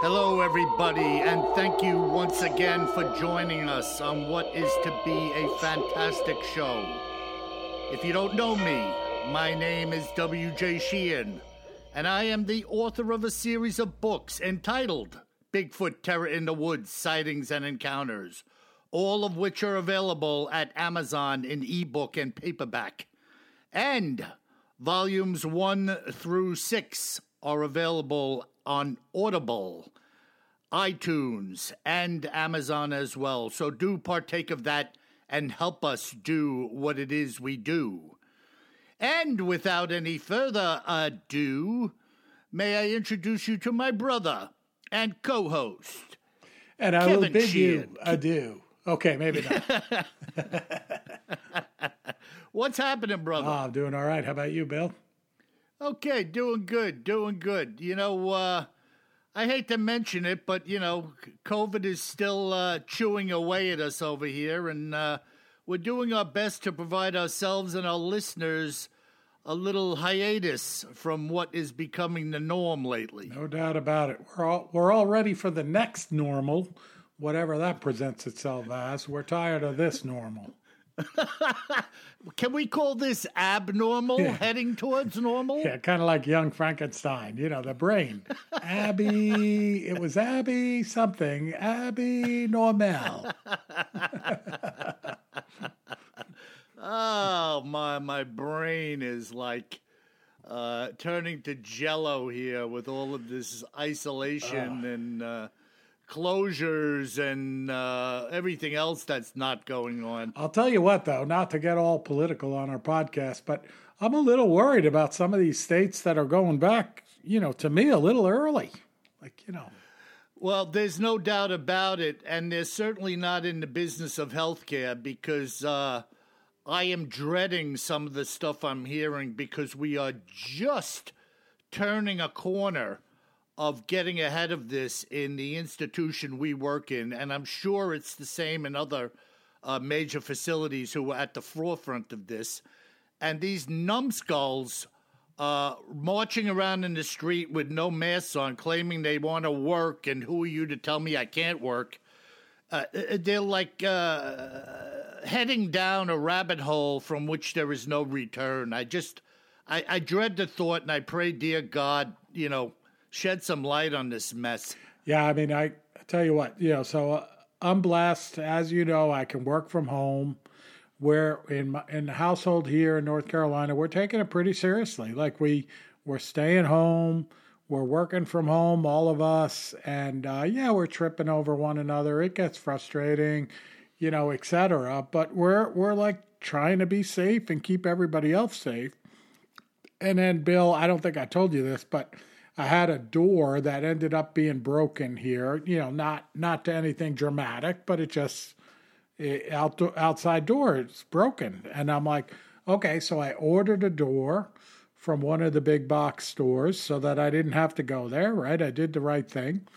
Hello, everybody, and thank you once again for joining us on what is to be a fantastic show. If you don't know me, my name is W.J. Sheehan, and I am the author of a series of books entitled Bigfoot Terror in the Woods Sightings and Encounters, all of which are available at Amazon in ebook and paperback. And volumes 1 through 6 are available on Audible, iTunes, and Amazon as well. So do partake of that and help us do what it is we do. And without any further ado, may I introduce you to my brother and co host. And I will bid Sheehan. you adieu. Okay, maybe not. What's happening, brother? oh, I'm doing all right. How about you, Bill? Okay, doing good, doing good. You know, uh, I hate to mention it, but you know, COVID is still uh, chewing away at us over here, and uh, we're doing our best to provide ourselves and our listeners a little hiatus from what is becoming the norm lately. No doubt about it. We're all we're all ready for the next normal, whatever that presents itself as. We're tired of this normal. Can we call this abnormal, Yeah. heading towards normal? Yeah, kind of like young Frankenstein. You know, the brain. Abby, it was Abby something. Abby Normal. Oh my my brain is like uh, turning to jello here with all of this isolation and uh, closures and uh, everything else that's not going on. I'll tell you what, though, not to get all political on our podcast, but I'm a little worried about some of these states that are going back, you know, to me a little early. Like, you know, Well, there's no doubt about it, and they're certainly not in the business of healthcare because uh, I am dreading some of the stuff I'm hearing because we are just turning a corner of getting ahead of this in the institution we work in, and I'm sure it's the same in other uh, major facilities who are at the forefront of this. And these numbskulls uh, marching around in the street with no masks on, claiming they want to work, and who are you to tell me I can't work? Uh, they're like uh, heading down a rabbit hole from which there is no return. I just, I, I dread the thought, and I pray, dear God, you know, shed some light on this mess. yeah, I mean, I, I tell you what, you know, so uh, I'm blessed. As you know, I can work from home. We're in my, in the household here in North Carolina, we're taking it pretty seriously. Like we, we're staying home. We're working from home, all of us, and uh, yeah, we're tripping over one another. It gets frustrating, you know, etc. But we're we're like trying to be safe and keep everybody else safe. And then, Bill, I don't think I told you this, but I had a door that ended up being broken here. You know, not not to anything dramatic, but it just it, out, outside door is broken, and I'm like, okay, so I ordered a door from one of the big box stores so that I didn't have to go there. Right, I did the right thing,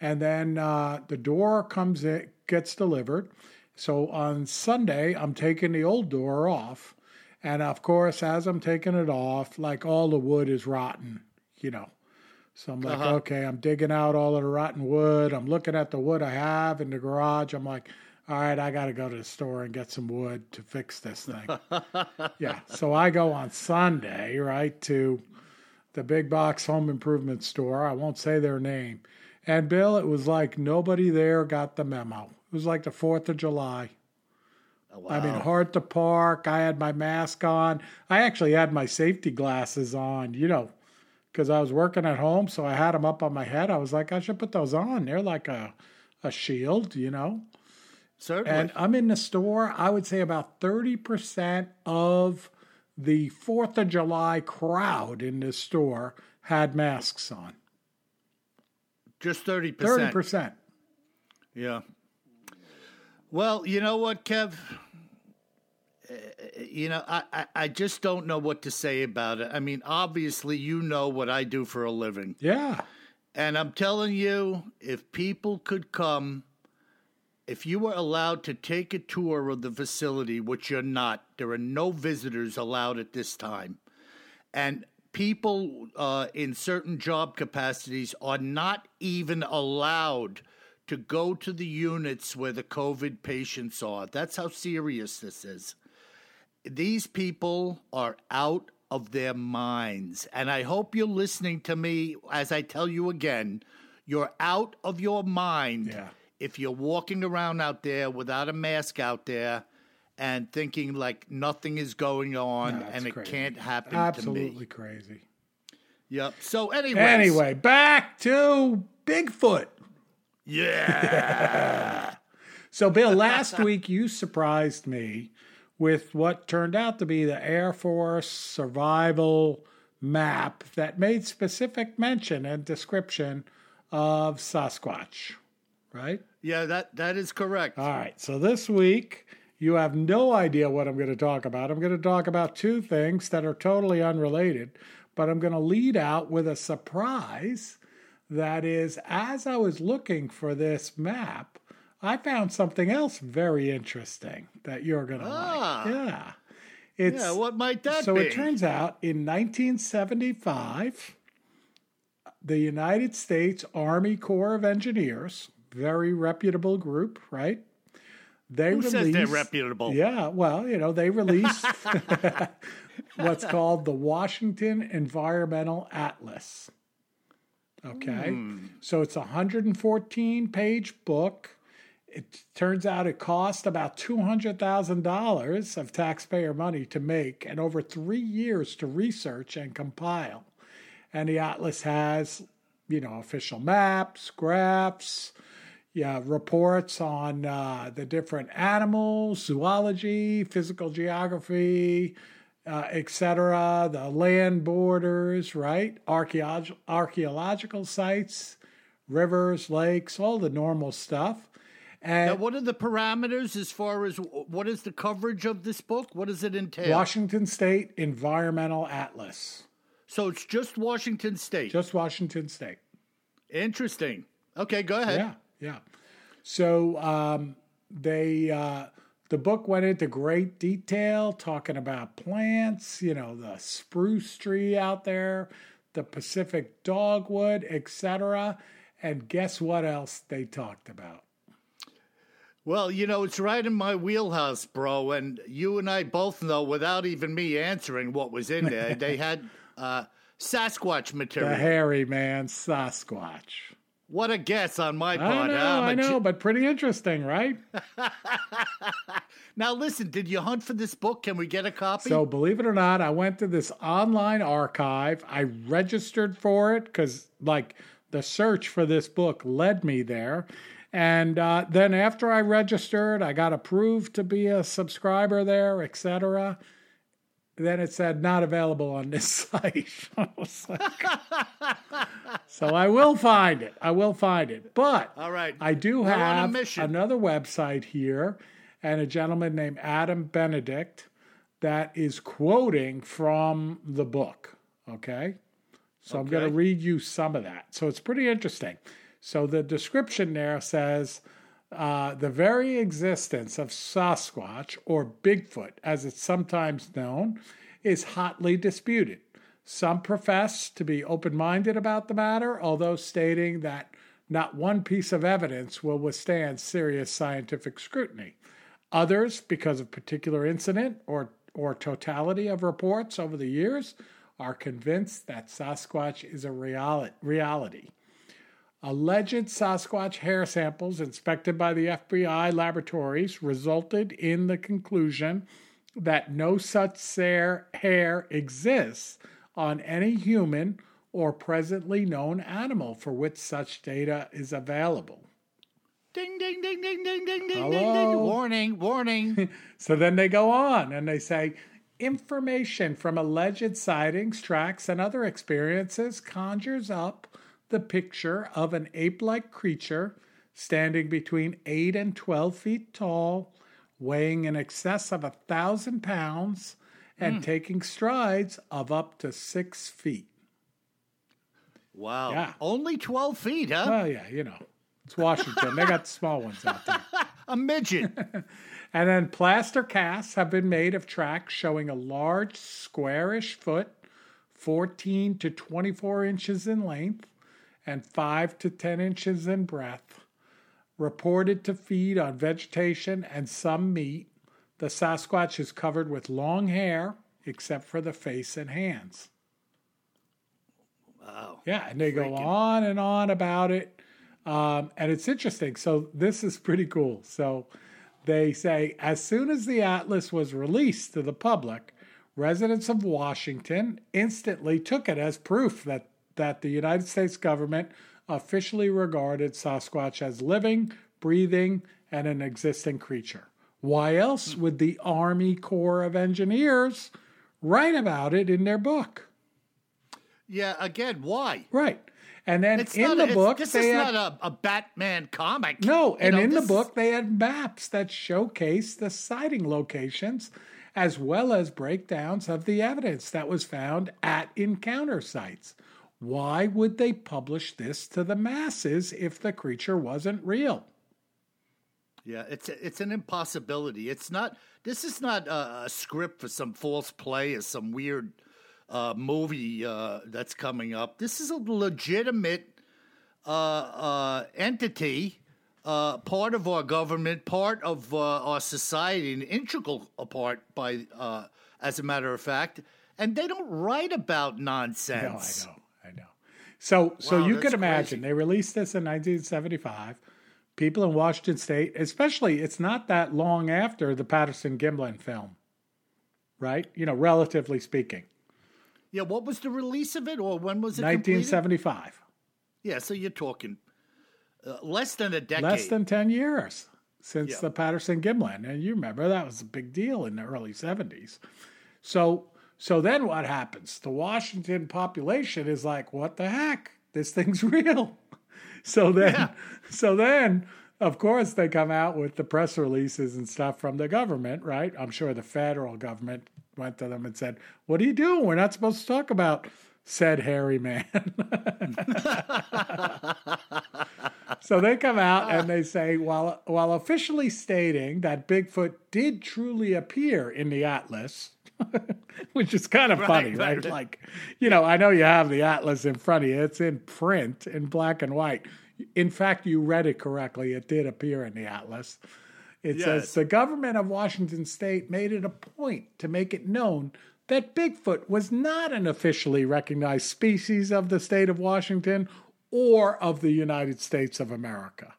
and then uh, the door comes in, gets delivered. So on Sunday, I'm taking the old door off. And of course, as I'm taking it off, like all the wood is rotten, you know. So I'm like, Uh-huh. okay, I'm digging out all of the rotten wood. I'm looking at the wood I have in the garage. I'm like, all right, I got to go to the store and get some wood to fix this thing. yeah. So I go on Sunday, right, to the big box home improvement store. I won't say their name. And Bill, it was like nobody there got the memo. It was like the 4th of July. Oh, I mean, hard to park. I had my mask on. I actually had my safety glasses on, you know, because I was working at home. So I had them up on my head. I was like, I should put those on. They're like a, a shield, you know. Certainly. And I'm in the store. I would say about 30% of the 4th of July crowd in the store had masks on. Just 30%. 30%. Yeah. Well, you know what, Kev? You know, I, I, I just don't know what to say about it. I mean, obviously, you know what I do for a living. Yeah. And I'm telling you, if people could come, if you were allowed to take a tour of the facility, which you're not, there are no visitors allowed at this time. And people uh, in certain job capacities are not even allowed to go to the units where the COVID patients are. That's how serious this is. These people are out of their minds. And I hope you're listening to me as I tell you again you're out of your mind Yeah. if you're walking around out there without a mask out there and thinking like nothing is going on No, and it crazy. can't happen to Absolutely crazy. Yep. So anyway. Anyway, back to Bigfoot. Yeah. So, Bill, last week you surprised me with what turned out to be the Air Force survival map that made specific mention and description of Sasquatch, right? yeah, that that is correct. All right. So this week, you have no idea what I'm going to talk about. I'm going to talk about two things that are totally unrelated, but I'm going to lead out with a surprise. That is, as I was looking for this map, I found something else very interesting that you're going to Ah. like. Yeah. It's, yeah, what might that so be? it turns out in 1975, the United States Army Corps of Engineers, very reputable group, right? They Who says they're released- reputable? Yeah, well, you know, they released what's called the Washington Environmental Atlas. Okay. Hmm. So it's a 114 page book. It turns out it cost about $200,000 of taxpayer money to make and over three years to research and compile. And the atlas has, you know, official maps, graphs, yeah, reports on uh, the different animals, zoology, physical geography, uh, etc., the land borders, right? Archeolog- archaeological sites, rivers, lakes, all the normal stuff. And Now, what are the parameters as far as what is the coverage of this book? What does it entail? Washington State Environmental Atlas, so it's just Washington State. just Washington State. Interesting. Okay, go ahead. Yeah, yeah. So um, they uh, the book went into great detail, talking about plants, you know, the spruce tree out there, the Pacific dogwood, etc. And guess what else they talked about? Well, you know, it's right in my wheelhouse, bro. And you and I both know, without even me answering what was in there, they had uh, Sasquatch The material. hairy man Sasquatch. What a guess on my I part. know, huh? I'm I know, but pretty interesting, right? Now, listen, did you hunt for this book? Can we get a copy? So, believe it or not, I went to this online archive. I registered for it because, like, the search for this book led me there. And uh, then after I registered, I got approved to be a subscriber there, etc. Then it said not available on this site. I like, so I will find it. I will find it. But All right. I do We're have another website here and a gentleman named Adam Benedict that is quoting from the book. Okay. So I'm going to read you some of that. So it's pretty interesting. So the description there says uh, the very existence of Sasquatch, or Bigfoot as it's sometimes known, is hotly disputed. Some profess to be open minded about the matter, although stating that not one piece of evidence will withstand serious scientific scrutiny. Others, because of particular incident or, or totality of reports over the years, are convinced that Sasquatch is a reali- reality. Alleged Sasquatch hair samples inspected by the FBI laboratories resulted in the conclusion that no such hair exists on any human or presently known animal for which such data is available. Ding, ding, ding, ding, ding, ding, ding, Hello? ding, ding. Warning, warning. So then they go on and they say information from alleged sightings, tracks, and other experiences conjures up the picture of an ape like creature standing between 8 and 12 feet tall, weighing in excess of a thousand pounds, and hmm. taking strides of up to six feet. wow. Yeah. Only 12 feet, huh? Well, yeah, you know, it's Washington. they got the small ones out there. A midget. And then plaster casts have been made of tracks showing a large squarish foot, 14 to 24 inches in length and 5 to 10 inches in breadth. Reported to feed on vegetation and some meat, the Sasquatch is covered with long hair except for the face and hands. wow. Yeah, and they go on and on about it. Um, and it's interesting. So, this is pretty cool. So, they say as soon as the atlas was released to the public, residents of Washington instantly took it as proof that, that the United States government officially regarded Sasquatch as living, breathing, and an existing creature. Why else would the Army Corps of Engineers write about it in their book? Yeah, again, why? Right. And then It's in the a, book, This is had, not a, a Batman comic. no, and know, in the book they had maps that showcase the sighting locations as well as breakdowns of the evidence that was found at encounter sites. Why would they publish this to the masses if the creature wasn't real? Yeah, it's it's an impossibility. It's not. This is not a, a script for some false play or some weird uh, movie uh, that's coming up. This is a legitimate uh, uh, entity, uh, part of our government, part of uh, our society, an integral part by, uh, as a matter of fact. And they don't write about No, I nonsense. know, I know. So, so you could imagine crazy. they released this in 1975. People in Washington State, especially, it's not that long after the Patterson Gimlin film, right? You know, relatively speaking, Yeah, what was the release of it, or when was it? completed? 1975, Yeah, so you're talking uh, less than a decade. less than 10 years since Yeah. the Patterson Gimlin, and you remember that was a big deal in the early 70s. So, so then what happens? The Washington population is like, "What the heck? This thing's real." So then, Yeah. so then, of course, they come out with the press releases and stuff from the government, right? I'm sure the federal government went to them and said, "What are you doing? We're not supposed to talk about said hairy man." so they come out and they say, while while officially stating that Bigfoot did truly appear in the atlas. Which is kind of funny, right, right? right. Like, you know, I know you have the atlas in front of you. It's in print in black and white. In fact, you read it correctly. It did appear in the atlas. It Yes. says the government of Washington state made it a point to make it known that Bigfoot was not an officially recognized species of the state of Washington or of the United States of America.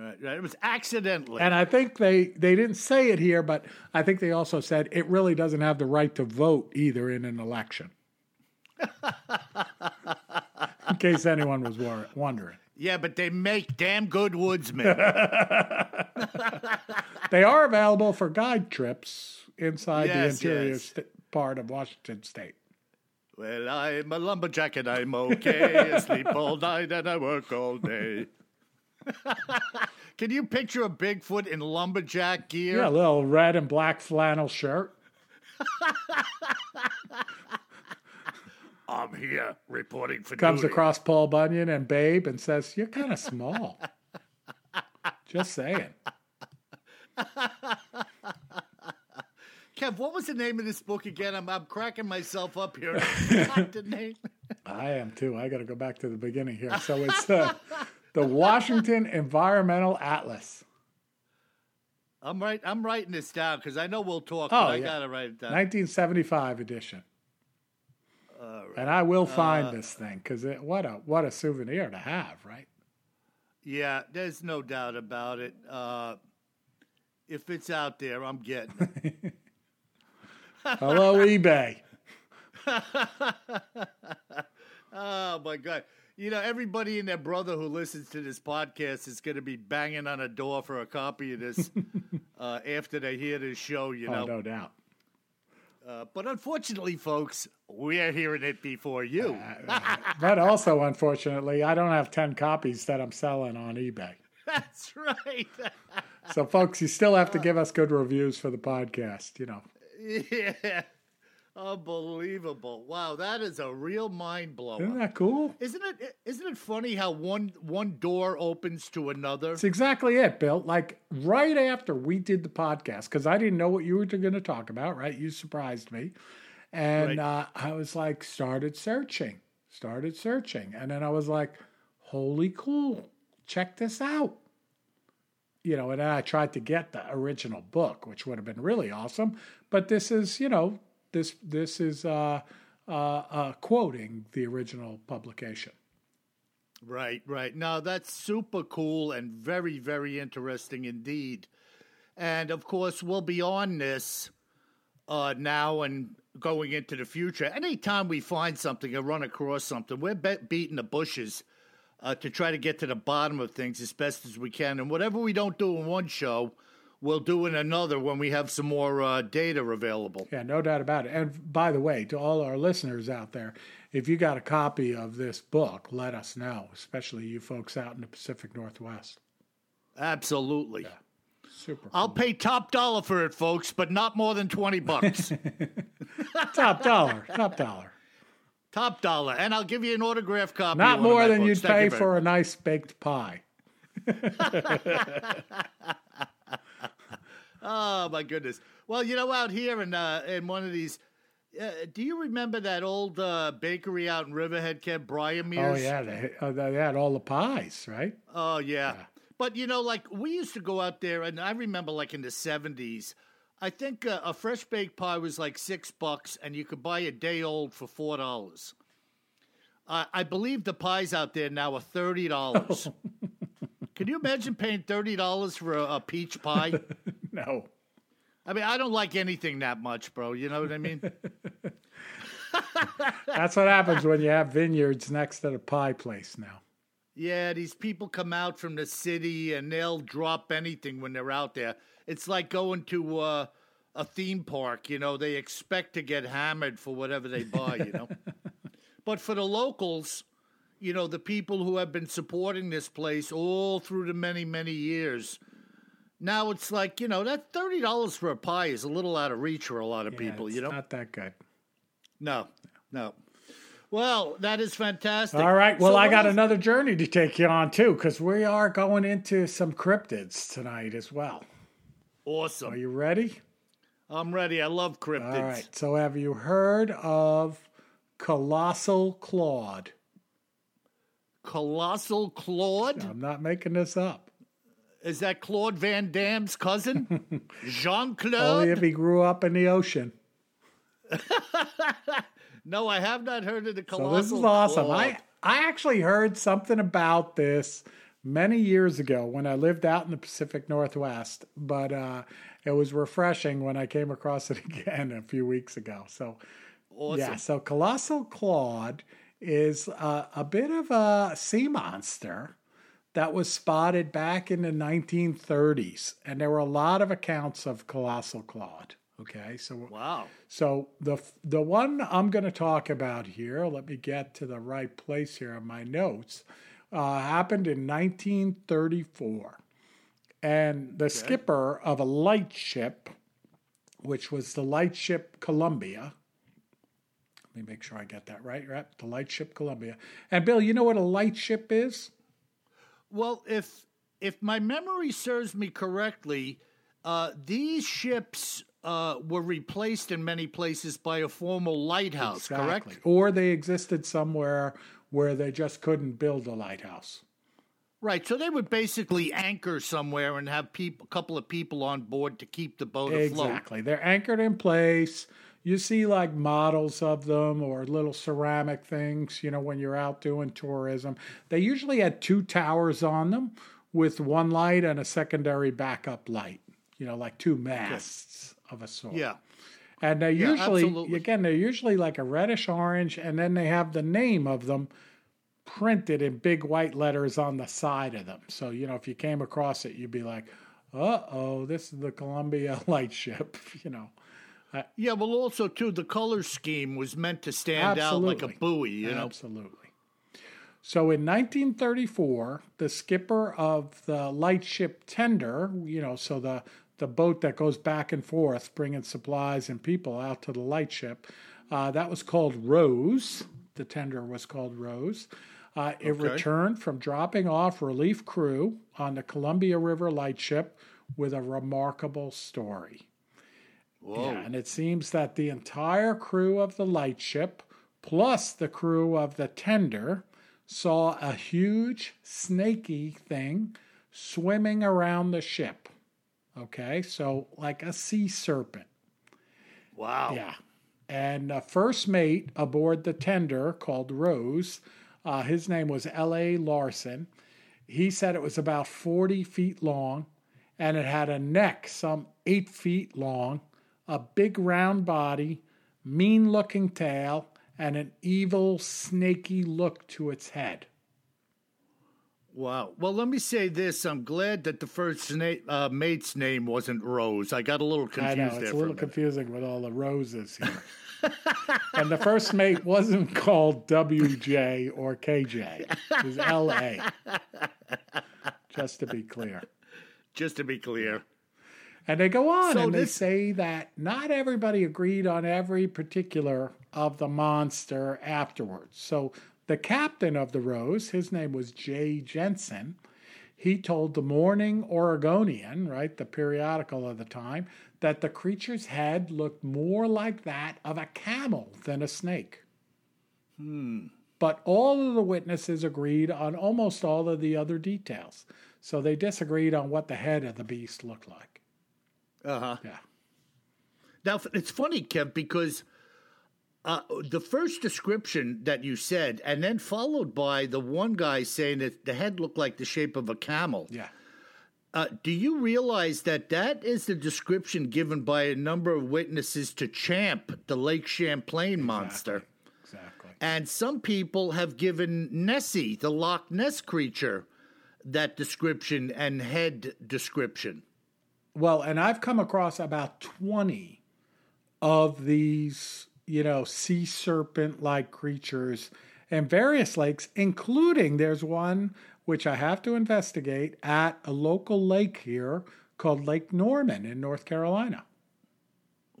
Right, right. It was accidentally. And I think they, they didn't say it here, but I think they also said it really doesn't have the right to vote either in an election. in case anyone was wor- wondering. yeah, but they make damn good woodsmen. They are available for guide trips inside Yes, the interior yes. sta- part of Washington state. well, I'm a lumberjack and I'm okay. I sleep all night and I work all day. Can you picture a Bigfoot in lumberjack gear? Yeah, a little red and black flannel shirt. I'm here reporting for Comes duty. across Paul Bunyan and Babe and says, You're kind of small. Just saying. Kev, what was the name of this book again? I'm, I'm cracking myself up here. Not the name. I am too. I got to go back to the beginning here. So it's uh, the Washington Environmental Atlas, I'm right. I'm writing this down because I know we'll talk. Oh, but I gotta write it down. 1975 edition. And I will find this thing because what a what a souvenir to have, right? Yeah, there's no doubt about it. Uh, if it's out there, I'm getting it. Hello, eBay. oh my god! You know, everybody and their brother who listens to this podcast is going to be banging on a door for a copy of this uh, after they hear this show. You know, Oh, no doubt. uh, but unfortunately, folks, we're hearing it before you. But also, unfortunately, I don't have 10 copies that I'm selling on eBay. That's right. So, folks, you still have to give us good reviews for the podcast, you know. yeah, unbelievable! Wow, that is a real mind blower. Isn't that cool? Isn't it? Isn't it funny how one one door opens to another? It's exactly it, Bill. Like right after we did the podcast, because I didn't know what you were going to talk about, right? You surprised me. And Right. uh, I was like, started searching, started searching. And then I was like, holy cool, check this out. You know, and I tried to get the original book, which would have been really awesome. But this is, you know, this this is uh, uh, uh, quoting the original publication. Right, right. Now that's super cool and very, very interesting indeed. And of course, we'll be on this uh, now and going into the future. Anytime we find something or run across something, we're be- beating the bushes uh, to try to get to the bottom of things as best as we can. And whatever we don't do in one show, we'll do in another when we have some more uh, data available. Yeah, no doubt about it. And by the way, to all our listeners out there, if you got a copy of this book, let us know, especially you folks out in the Pacific Northwest. Absolutely. Super. I'll pay top dollar for it, folks, but not more than 20 bucks. top dollar, top dollar. Top dollar, and I'll give you an autograph copy. Not of one of more than books. you'd Thank pay you for much. a nice baked pie. Oh my goodness! Well, you know, out here in uh, in one of these, uh, do you remember that old uh, bakery out in Riverhead, Kev Brian Oh yeah, they, uh, they had all the pies, right? Oh yeah. But you know, like we used to go out there, and I remember, like in the seventies, I think uh, a fresh baked pie was like six bucks, and you could buy a day old for four dollars. Uh, I believe the pies out there now are thirty dollars. Can you imagine paying thirty dollars for a, a peach pie? No. I mean, I don't like anything that much, bro. You know what I mean? That's what happens when you have vineyards next to the pie place now. Yeah, these people come out from the city and they'll drop anything when they're out there. It's like going to uh, a theme park, you know, they expect to get hammered for whatever they buy, you know. but for the locals, you know, the people who have been supporting this place all through the many, many years, now it's like, you know, that $30 for a pie is a little out of reach for a lot of Yeah, people, you know? not that good. No, no. Well, that is fantastic. All right. Well, So I got is- another journey to take you on too, because we are going into some cryptids tonight as well. Awesome. Are you ready? I'm ready. I love cryptids. All right. So, have you heard of Colossal Claude? Colossal Claude? I'm not making this up. Is that Claude Van Damme's cousin? Jean Claude? Only if he grew up in the ocean. No, I have not heard of the So this is awesome. Claude. I I actually heard something about this many years ago when I lived out in the Pacific Northwest, but uh, it was refreshing when I came across it again a few weeks ago. So awesome. yeah, so Colossal Claude is uh, a bit of a sea monster that was spotted back in the 1930s, and there were a lot of accounts of Colossal Claude. Okay, so Wow. so the the one I'm going to talk about here, let me get to the right place here in my notes, uh, happened in 1934, and the skipper of a lightship, which was the lightship Columbia. Let me make sure I get that right. Right, the lightship Columbia. And Bill, you know what a lightship is? Well, if if my memory serves me correctly, uh, these ships uh, were replaced in many places by a formal lighthouse, correct? Or they existed somewhere where they just couldn't build a lighthouse. Right. So they would basically anchor somewhere and have peop a couple of people on board to keep the boat afloat. Exactly. They're anchored in place you see like models of them or little ceramic things, you know, when you're out doing tourism. They usually had two towers on them with one light and a secondary backup light, you know, like two masts of a sort. Yeah. And they're Yeah, usually, absolutely. again, they're usually like a reddish orange, and then they have the name of them printed in big white letters on the side of them. So, you know, if you came across it, you'd be like, uh oh, this is the Columbia Lightship, you know. Yeah, well, also too, the color scheme was meant to stand out like a buoy. You know. Absolutely. So in 1934, the skipper of the lightship tender, you know, so the the boat that goes back and forth bringing supplies and people out to the lightship, uh, that was called Rose. The tender was called Rose. Uh, it Okay. returned from dropping off relief crew on the Columbia River lightship with a remarkable story. Whoa. Yeah, and it seems that the entire crew of the lightship, plus the crew of the tender, saw a huge snaky thing swimming around the ship. Okay, so like a sea serpent. Wow. Yeah. And uh, first mate aboard the tender called Rose, uh, his name was L.A. Larson. He said it was about 40 feet long and it had a neck some eight feet long, a big round body, mean looking tail, and an evil, snaky look to its head. Wow. Well, let me say this: I'm glad that the first na- uh, mate's name wasn't Rose. I got a little I confused know, there it's a a little minute. confusing with all the roses here. and the first mate wasn't called WJ or KJ, it was LA. Just to be clear. Just to be clear. And they go on So and they say that not everybody agreed on every particular of the monster afterwards. So the captain of the Rose, his name was Jay Jensen, he told the Morning Oregonian, right, the periodical of the time, that the creature's head looked more like that of a camel than a snake. Hmm. But all of the witnesses agreed on almost all of the other details. So they disagreed on what the head of the beast looked like. Uh huh. Yeah. Now it's funny, Kev, because uh, the first description that you said, and then followed by the one guy saying that the head looked like the shape of a camel. Yeah. Uh, do you realize that that is the description given by a number of witnesses to Champ, the Lake Champlain monster? Exactly. And some people have given Nessie, the Loch Ness creature, that description and head description. Well, and I've come across about 20 of these, you know, sea serpent like creatures in various lakes, including there's one which I have to investigate at a local lake here called Lake Norman in North Carolina.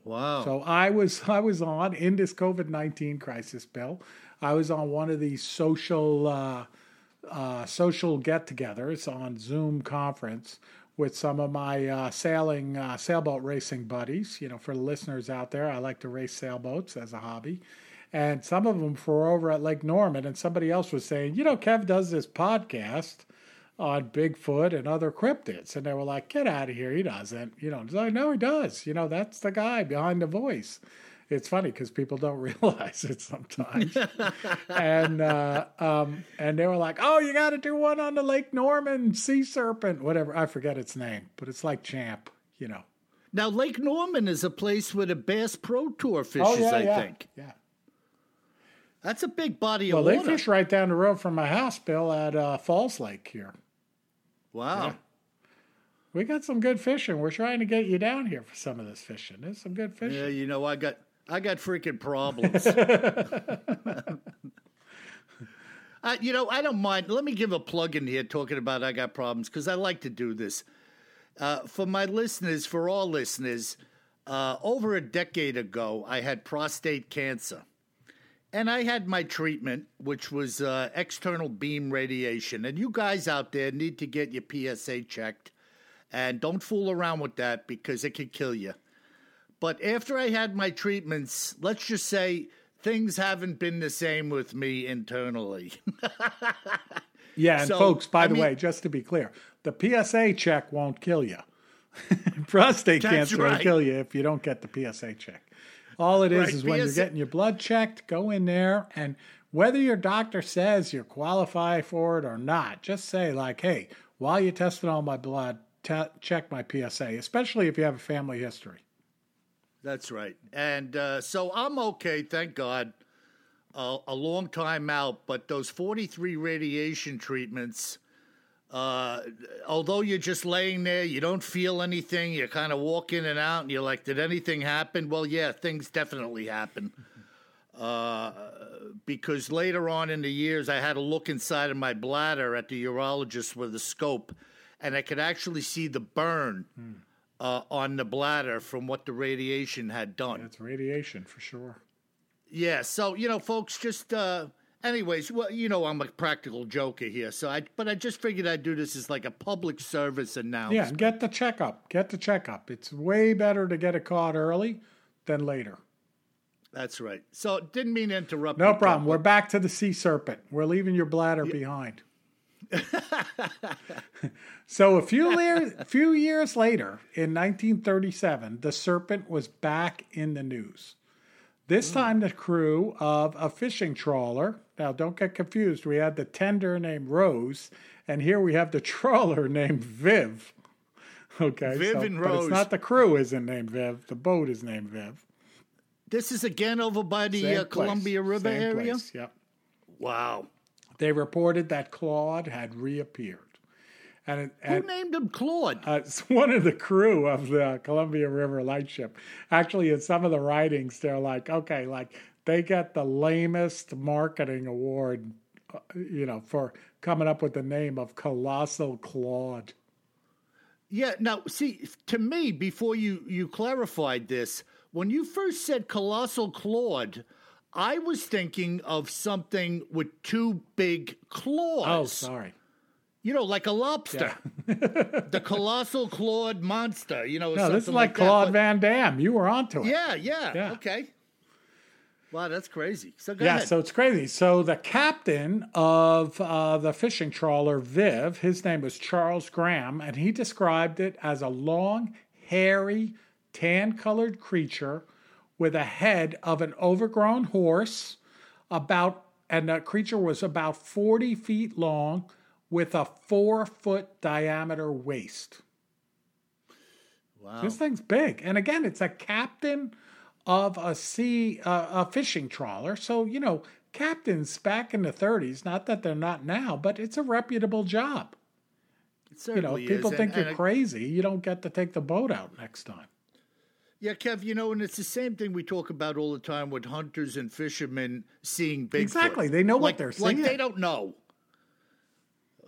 Wow. So I was I was on in this COVID nineteen crisis, Bill. I was on one of these social uh, uh, social get-togethers on Zoom conference with some of my uh, sailing uh, sailboat racing buddies. You know, for the listeners out there, I like to race sailboats as a hobby. And some of them were over at Lake Norman, and somebody else was saying, you know, Kev does this podcast on Bigfoot and other cryptids. And they were like, get out of here. He doesn't. You know, like, no, he does. You know, that's the guy behind the voice. It's funny because people don't realize it sometimes. and uh, um, and they were like, oh, you got to do one on the Lake Norman sea serpent, whatever. I forget its name, but it's like Champ, you know. now, Lake Norman is a place where the Bass Pro Tour fishes, I Oh, yeah. think. Yeah. That's a big body Well, of water. Well, they fish right down the road from my house, Bill, at uh, Falls Lake here. wow. We got some good fishing. We're trying to get you down here for some of this fishing. There's some good fishing. Yeah, you know, I got I got freaking problems. uh, you know, I don't mind. Let me give a plug in here talking about I got problems because I like to do this. Uh, for my listeners, for all listeners, uh, over a decade ago, I had prostate cancer. And I had my treatment, which was uh, external beam radiation. And you guys out there need to get your PSA checked. And don't fool around with that because it could kill you. But after I had my treatments, let's just say things haven't been the same with me internally. Yeah, and So, folks, by I the mean- way, just to be clear, the PSA check won't kill you. Prostate cancer will right. kill you if you don't get the PSA check. All it is Right, is when you're getting your blood checked, go in there and whether your doctor says you qualify for it or not, just say like, "Hey, while you're testing all my blood, te- check my PSA, especially if you have a family history." That's right. And uh, so I'm okay, thank God. Uh, a long time out, but those 43 radiation treatments, uh, although you're just laying there, you don't feel anything, you kind of walk in and out, and you're like, did anything happen? Well, yeah, things definitely happen. Uh, because later on in the years, I had to look inside of my bladder at the urologist with a scope, and I could actually see the burn uh, on the bladder from what the radiation had done. It's radiation for sure. Yeah, so you know, folks, just uh anyways, well, you know, I'm a practical joker here, so I but I just figured I'd do this as like a public service announcement. Yeah, and get the checkup. Get the checkup. It's way better to get it caught early than later. That's right. So didn't mean to interrupt. No problem. We're back to the sea serpent. We're leaving your bladder behind. so a few years, few years later, in 1937, the serpent was back in the news. This time, the crew of a fishing trawler. Now, don't get confused. We had the tender named Rose, and here we have the trawler named Viv. Okay, Viv so- and but Rose. it's not the crew isn't named Viv. The boat is named Viv. This is again over by the uh, Columbia River same area. place, Yep. Wow. They reported that Claude had reappeared. And, it- Who named him Claude? uh, it's one of the crew of the Columbia River Lightship. Actually, in some of the writings, they're like, okay, like they get the lamest marketing award, uh, you know, for coming up with the name of Colossal Claude. Yeah. Now, see, to me, before you you clarified this, when you first said colossal Claude, I was thinking of something with two big claws. Oh, sorry. You know, like a lobster. the colossal clawed monster. You know, No, this is like that. Claude But- Van Damme. You were onto it. Yeah, yeah, Yeah. Okay. Wow, that's crazy. So go Yeah, ahead. so it's crazy. So the captain of uh, the fishing trawler Viv, his name was Charles Graham, and he described it as a long, hairy, tan-colored creature with a head of an overgrown horse, about and the creature was about forty feet long, with a four-foot diameter waist. wow. This thing's big, and again, it's a captain of a sea uh, a fishing trawler. So you know, captains back in the 30s. Not that they're not now, but it's a reputable job. It certainly You know, people is. think and, you're and, crazy. You don't get to take the boat out next time. Yeah, Kev, you know, and it's the same thing we talk about all the time with hunters and fishermen seeing Bigfoot. Exactly. They know what they're seeing. Like they don't know.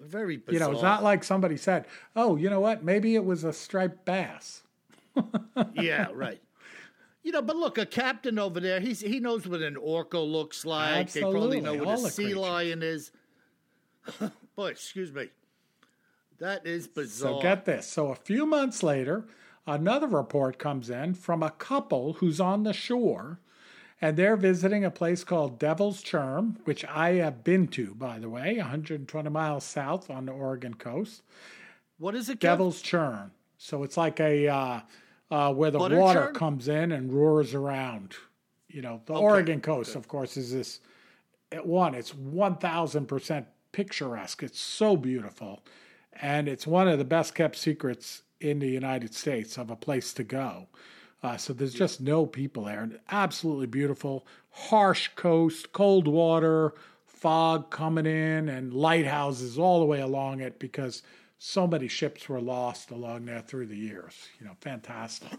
Very bizarre. You know, it's not like somebody said, "Oh, you know what? Maybe it was a striped bass." yeah, right. You know, but look, a captain over there, he's he knows what an orca looks like. Absolutely. They probably know Absolutely, what all a sea creatures. lion is. Boy, excuse me. That is bizarre. So get this. So a few months later, another report comes in from a couple who's on the shore and they're visiting a place called Devil's Churn, which I have been to, by the way, 120 miles south on the Oregon coast. what is it, Kev? Devil's Churn. So it's like a uh, uh, where the Butter water churn? comes in and roars around. You know, the Oregon coast, of course, is this at one. It's one thousand percent picturesque. It's so beautiful, and it's one of the best kept secrets in the United States of a place to go. Uh, so there's just no people there. And absolutely beautiful, harsh coast, cold water, fog coming in, and lighthouses all the way along it because so many ships were lost along there through the years. You know, fantastic.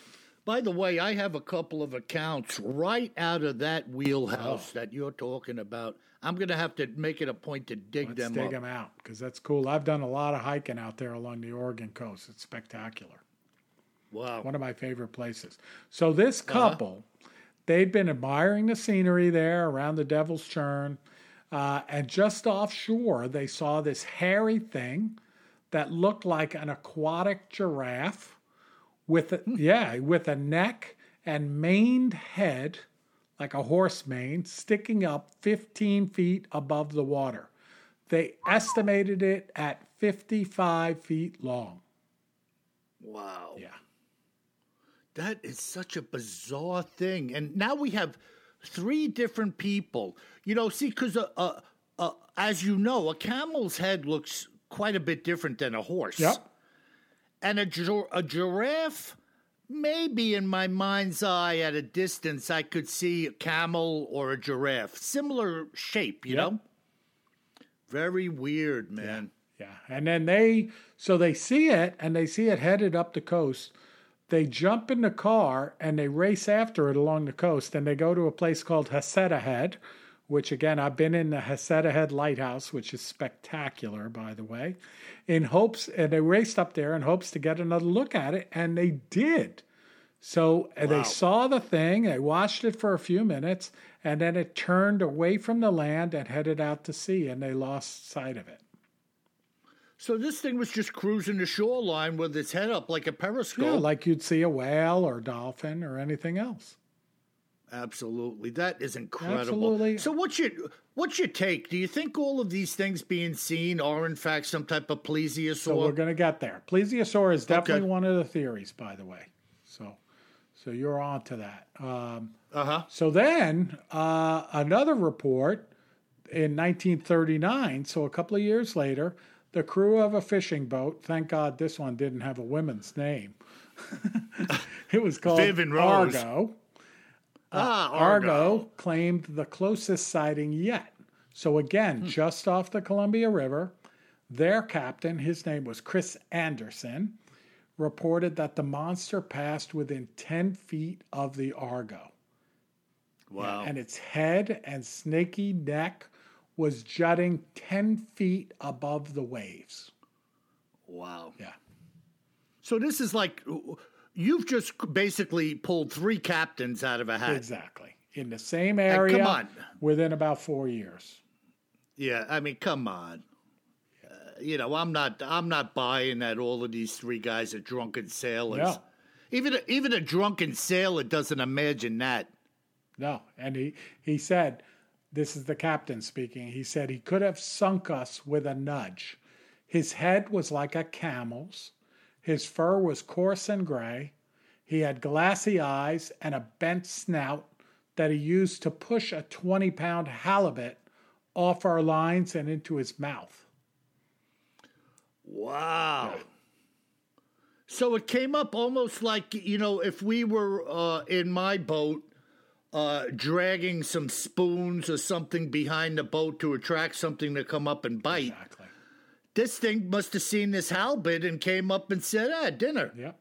By the way, I have a couple of accounts right out of that Oh. wheelhouse that you're talking about. I'm going to have to make it a point to dig Let's them dig up. them out because that's cool. I've done a lot of hiking out there along the Oregon coast. It's spectacular. Wow. One of my favorite places. So this couple, they'd been admiring the scenery there around the Devil's Churn, uh, and just offshore they saw this hairy thing that looked like an aquatic giraffe with a, yeah with a neck and maned head like a horse mane sticking up 15 feet above the water. They estimated it at 55 feet long. Wow. Yeah. That is such a bizarre thing. And now we have three different people. You know, see, because uh, uh, uh, as you know, a camel's head looks quite a bit different than a horse. Yep. And a, a giraffe, maybe in my mind's eye at a distance, I could see a camel or a giraffe. Similar shape, you Yep. know? Very weird, man. Yeah. And then they, so they see it and they see it headed up the coast. They jump in the car and they race after it along the coast and they go to a place called Heceta Head, which again, I've been in the Heceta Head Lighthouse, which is spectacular, by the way, in hopes, and they raced up there in hopes to get another look at it, and they did. So uh, they saw the thing, they watched it for a few minutes, and then it turned away from the land and headed out to sea, and they lost sight of it. So this thing was just cruising the shoreline with its head up like a periscope. Yeah, like you'd see a whale or dolphin or anything else. Absolutely, that is incredible. Absolutely. So, what's your what's your take? Do you think all of these things being seen are in fact some type of plesiosaur? So we're going to get there. Plesiosaur is definitely Okay. one of the theories, by the way. So, so you're on to that. Um, uh huh. so then uh, another report in 1939. So a couple of years later, the crew of a fishing boat. Thank God this one didn't have a woman's name. it was called Viv and Rose. Argo. Ah, Argo claimed the closest sighting yet. So again, just off the Columbia River, their captain, his name was Chris Anderson, reported that the monster passed within 10 feet of the Argo. Wow. And its head and snaky neck was jutting 10 feet above the waves. wow. Yeah. So this is like you've just basically pulled three captains out of a hat. Exactly. In the same area Come on. within about four years. Yeah, I mean, come on. Uh, you know, I'm not. I'm not buying that all of these three guys are drunken sailors. No. Even a, even a drunken sailor doesn't imagine that. No, and he he said, this is the captain speaking. He said he could have sunk us with a nudge. His head was like a camel's. His fur was coarse and gray. He had glassy eyes and a bent snout that he used to push a 20 pound halibut off our lines and into his mouth. Wow. So it came up almost like you know, if we were uh, in my boat, uh, dragging some spoons or something behind the boat to attract something to come up and bite. Exactly. This thing must have seen this halibut and came up and said, "Ah, dinner." Yep.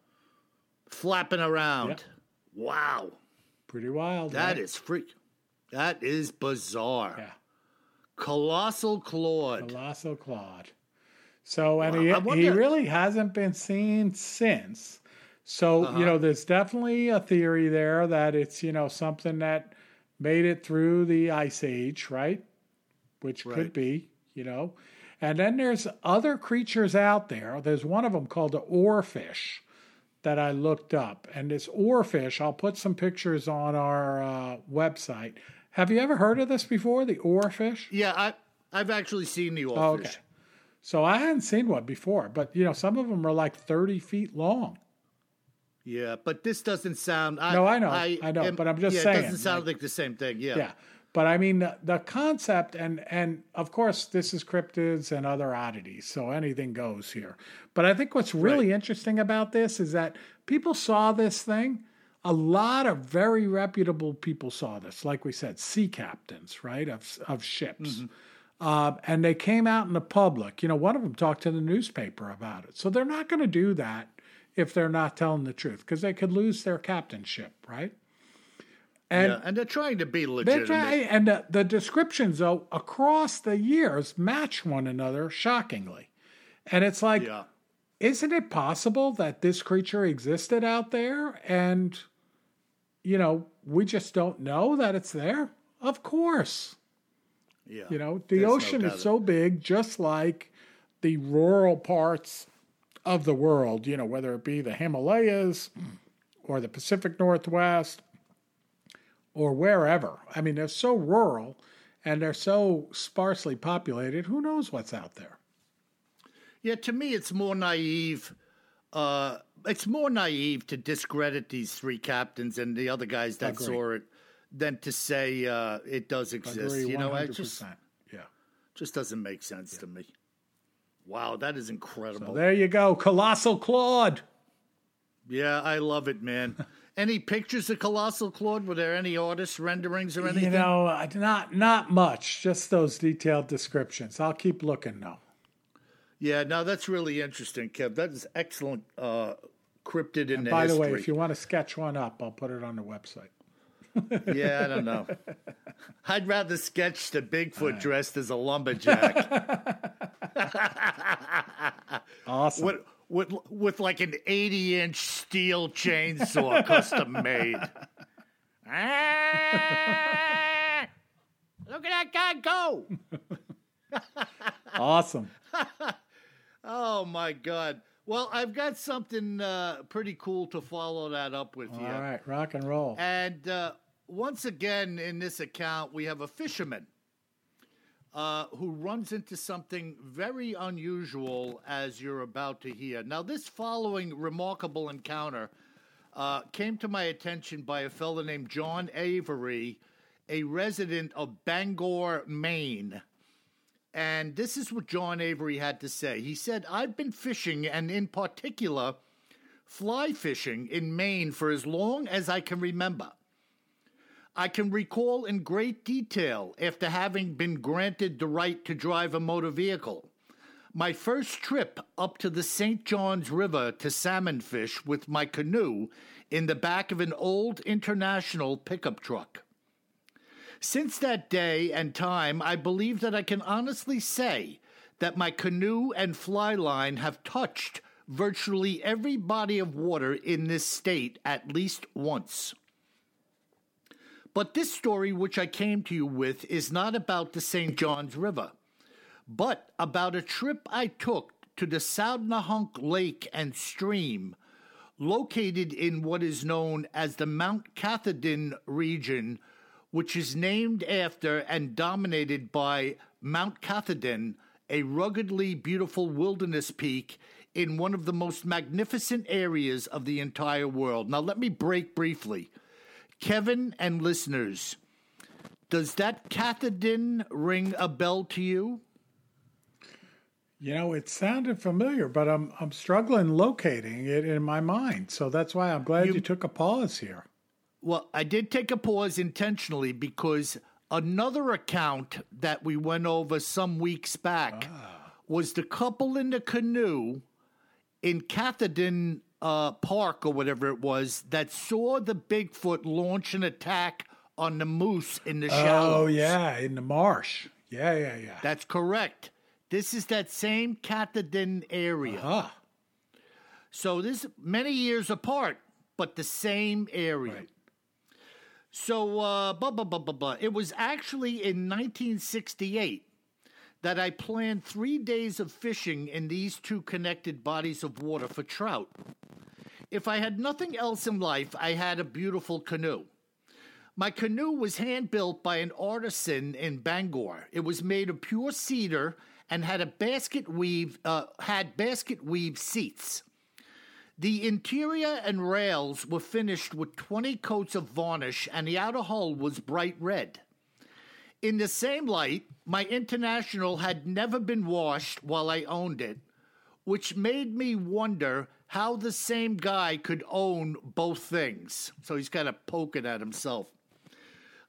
Flapping around. Yep. Wow. Pretty wild. That right? is freak. That is bizarre. Yeah. Colossal Claude. Colossal Claude. So, and Wow, he, he really hasn't been seen since. So, Uh-huh. you know, there's definitely a theory there that it's, you know, something that made it through the ice age, right? Which Right. could be, you know. And then there's other creatures out there. There's one of them called the oarfish that I looked up. And this oarfish, I'll put some pictures on our uh, website. Have you ever heard of this before, the oarfish? Yeah, I I've actually seen the oarfish. Oh, okay. So I hadn't seen one before, but you know, some of them are like 30 feet long. Yeah, but this doesn't sound. I, No, I know, I know, but I'm just yeah, saying, it doesn't sound like, the same thing. Yeah. Yeah. But I mean, the, the concept, and and of course, this is cryptids and other oddities, so anything goes here. But I think what's really interesting about this is that people saw this thing. A lot of very reputable people saw this, like we said, sea captains, right, of of ships. Um, and they came out in the public. You know, one of them talked to the newspaper about it. So they're not going to do that if they're not telling the truth because they could lose their captainship, right? And yeah, and they're trying to be legitimate. try, and the, the descriptions, though, across the years match one another shockingly. And it's like, yeah. isn't it possible that this creature existed out there and, you know, we just don't know that it's there? Of course. Yeah. You know, the There's ocean doubt is so big, just like the rural parts of the world, you know, whether it be the Himalayas or the Pacific Northwest or wherever. I mean, they're so rural and they're so sparsely populated. Who knows what's out there? Yeah, to me, it's more naive uh, it's more naive to discredit these three captains and the other guys that saw it than to say uh, it does exist. Agree, you know, it just yeah. just doesn't make sense to me. Wow, that is incredible. There you go, colossal Claude. yeah, I love it, man. any pictures of Colossal Claude? Were there any artist renderings or anything? You know, not not much, just those detailed descriptions. I'll keep looking though. yeah, no, that's really interesting, Kev. That is excellent uh, cryptid in the By the way, if you want to sketch one up, I'll put it on the website. Yeah, I don't know. I'd rather sketch the Bigfoot dressed as a lumberjack Awesome. with, with with like an eighty inch steel chainsaw custom made. Ah! Look at that guy go! Awesome. Oh my god! Well, I've got something uh, pretty cool to follow that up with All here. right, rock and roll. And uh, once again, in this account, we have a fisherman uh, who runs into something very unusual, as you're about to hear. Now, this following remarkable encounter uh, came to my attention by a fellow named John Avery, a resident of Bangor, Maine. And this is what John Avery had to say. He said, I've been fishing, and in particular, fly fishing in Maine for as long as I can remember. I can recall in great detail after having been granted the right to drive a motor vehicle. My first trip up to the St. Johns River to salmon fish with my canoe in the back of an old international pickup truck. Since that day and time, I believe that I can honestly say that my canoe and fly line have touched virtually every body of water in this state at least once. But this story, which I came to you with, is not about the St. Johns River, but about a trip I took to the Sourdnahunk Lake and Stream, located in what is known as the Mount Katahdin region, which is named after and dominated by Mount Katahdin, a ruggedly beautiful wilderness peak in one of the most magnificent areas of the entire world. Now, let me break briefly. Kevin and listeners, does that Katahdin ring a bell to you? You know, it sounded familiar, but I'm I'm struggling locating it in my mind. So that's why I'm glad you, took a pause here. Well, I did take a pause intentionally because another account that we went over some weeks back ah. was the couple in the canoe in Katahdin uh, Park or whatever it was that saw the Bigfoot launch an attack on the moose in the shallows. Oh yeah, in the marsh. Yeah, yeah, yeah. That's correct. This is that same Katahdin area. ah, So this many years apart, but the same area. Right. So uh, blah blah blah blah blah. It was actually in 1968 that I planned three days of fishing in these two connected bodies of water for trout. If I had nothing else in life, I had a beautiful canoe. My canoe was hand built by an artisan in Bangor. It was made of pure cedar and had a basket weave uh, had basket weave seats. The interior and rails were finished with 20 coats of varnish, and the outer hull was bright red. In the same light, my International had never been washed while I owned it, which made me wonder how the same guy could own both things. So he's kind of poking at himself.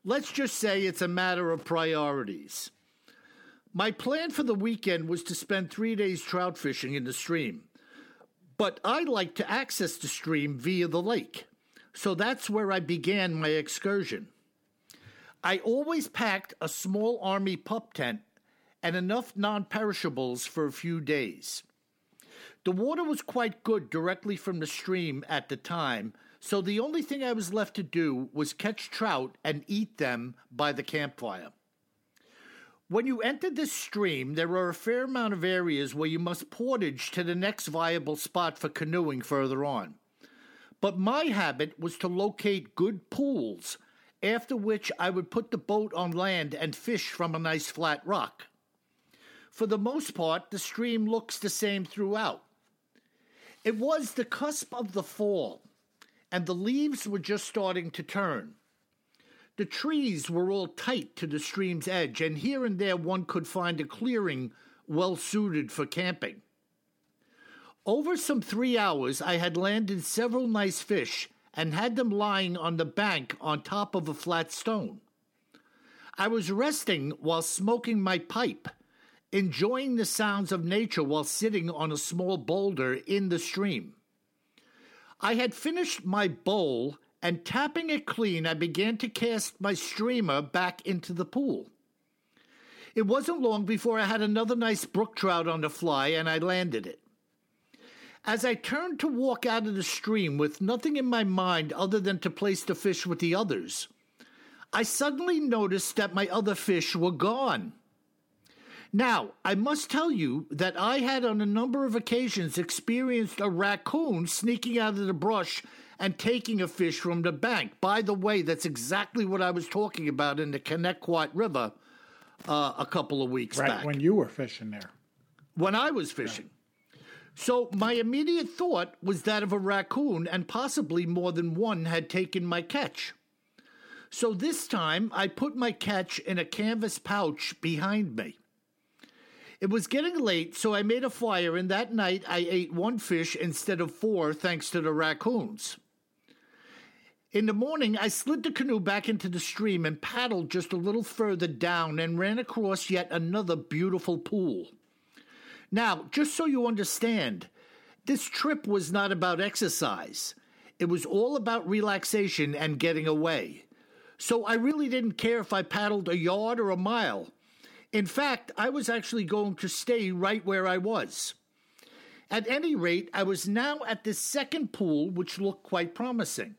Let's just say it's a matter of priorities. My plan for the weekend was to spend three days trout fishing in the stream. But I like to access the stream via the lake. So that's where I began my excursion. I always packed a small army pup tent and enough non perishables for a few days. The water was quite good directly from the stream at the time, so the only thing I was left to do was catch trout and eat them by the campfire. When you enter this stream, there are a fair amount of areas where you must portage to the next viable spot for canoeing further on. But my habit was to locate good pools, after which I would put the boat on land and fish from a nice flat rock. For the most part, the stream looks the same throughout. It was the cusp of the fall, and the leaves were just starting to turn. The trees were all tight to the stream's edge, and here and there one could find a clearing well suited for camping. Over some three hours, I had landed several nice fish and had them lying on the bank on top of a flat stone. I was resting while smoking my pipe, enjoying the sounds of nature while sitting on a small boulder in the stream. I had finished my bowl, and tapping it clean, I began to cast my streamer back into the pool. It wasn't long before I had another nice brook trout on the fly, and I landed it. As I turned to walk out of the stream with nothing in my mind other than to place the fish with the others, I suddenly noticed that my other fish were gone. Now, I must tell you that I had on a number of occasions experienced a raccoon sneaking out of the brush and taking a fish from the bank. By the way, that's exactly what I was talking about in the Connecticut River uh, a couple of weeks right back. when you were fishing there. when I was fishing. So my immediate thought was that of a raccoon, and possibly more than one had taken my catch. So this time I put my catch in a canvas pouch behind me. It was getting late, so I made a fire, and that night I ate one fish instead of four thanks to the raccoons. In the morning, I slid the canoe back into the stream and paddled just a little further down and ran across yet another beautiful pool. Now, just so you understand, this trip was not about exercise. It was all about relaxation and getting away. So I really didn't care if I paddled a yard or a mile. In fact, I was actually going to stay right where I was. At any rate, I was now at the second pool, which looked quite promising.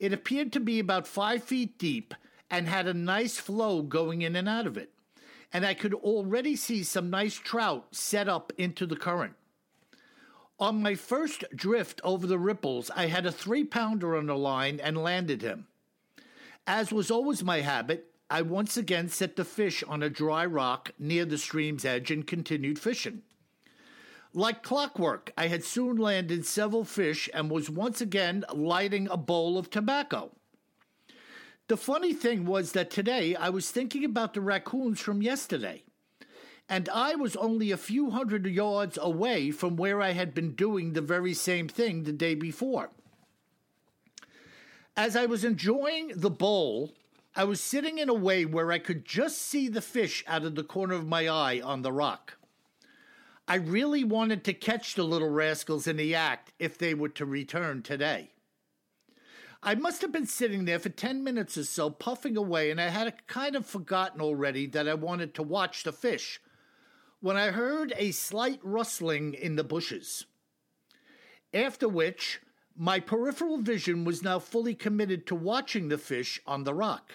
It appeared to be about five feet deep and had a nice flow going in and out of it, and I could already see some nice trout set up into the current. On my first drift over the ripples, I had a three pounder on the line and landed him. As was always my habit, I once again set the fish on a dry rock near the stream's edge and continued fishing. Like clockwork, I had soon landed several fish and was once again lighting a bowl of tobacco. The funny thing was that today I was thinking about the raccoons from yesterday, and I was only a few hundred yards away from where I had been doing the very same thing the day before. As I was enjoying the bowl, I was sitting in a way where I could just see the fish out of the corner of my eye on the rock. I really wanted to catch the little rascals in the act if they were to return today. I must have been sitting there for 10 minutes or so, puffing away, and I had kind of forgotten already that I wanted to watch the fish when I heard a slight rustling in the bushes. After which, my peripheral vision was now fully committed to watching the fish on the rock.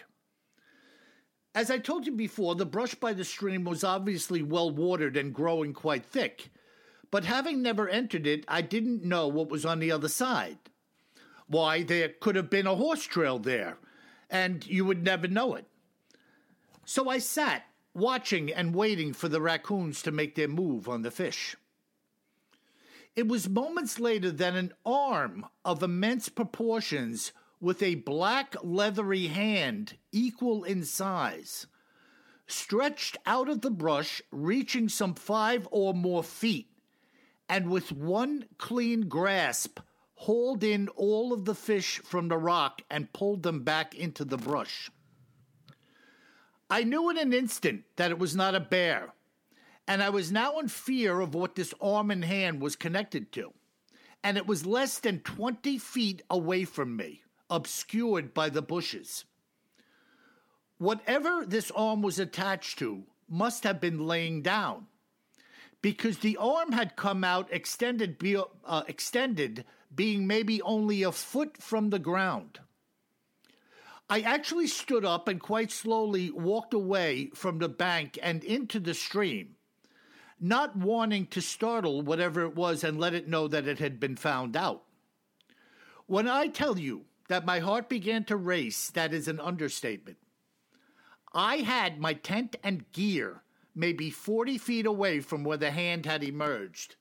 As I told you before, the brush by the stream was obviously well watered and growing quite thick, but having never entered it, I didn't know what was on the other side. Why, there could have been a horse trail there, and you would never know it. So I sat, watching and waiting for the raccoons to make their move on the fish. It was moments later that an arm of immense proportions with a black leathery hand equal in size stretched out of the brush, reaching some five or more feet, and with one clean grasp hauled in all of the fish from the rock and pulled them back into the brush. I knew in an instant that it was not a bear, and I was now in fear of what this arm and hand was connected to. And it was less than 20 feet away from me, obscured by the bushes. Whatever this arm was attached to must have been laying down, because the arm had come out extended, uh, extended, being maybe only a foot from the ground. I actually stood up and quite slowly walked away from the bank and into the stream, not wanting to startle whatever it was and let it know that it had been found out. When I tell you that my heart began to race, that is an understatement. I had my tent and gear maybe 40 feet away from where the hand had emerged,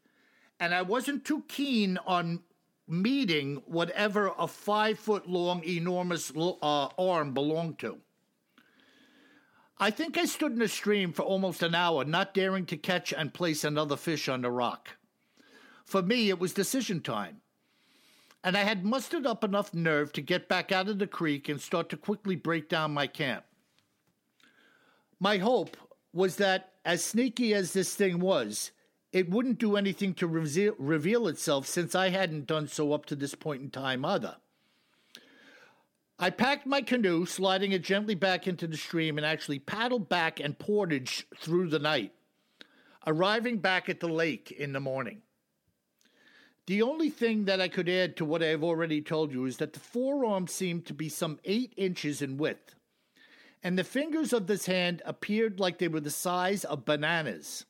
and I wasn't too keen on meeting whatever a five foot long, enormous uh, arm belonged to. I think I stood in the stream for almost an hour, not daring to catch and place another fish on the rock. For me, it was decision time. And I had mustered up enough nerve to get back out of the creek and start to quickly break down my camp. My hope was that, as sneaky as this thing was, it wouldn't do anything to reveal itself since I hadn't done so up to this point in time either. I packed my canoe, sliding it gently back into the stream, and actually paddled back and portaged through the night, arriving back at the lake in the morning. The only thing that I could add to what I have already told you is that the forearm seemed to be some eight inches in width, and the fingers of this hand appeared like they were the size of bananas.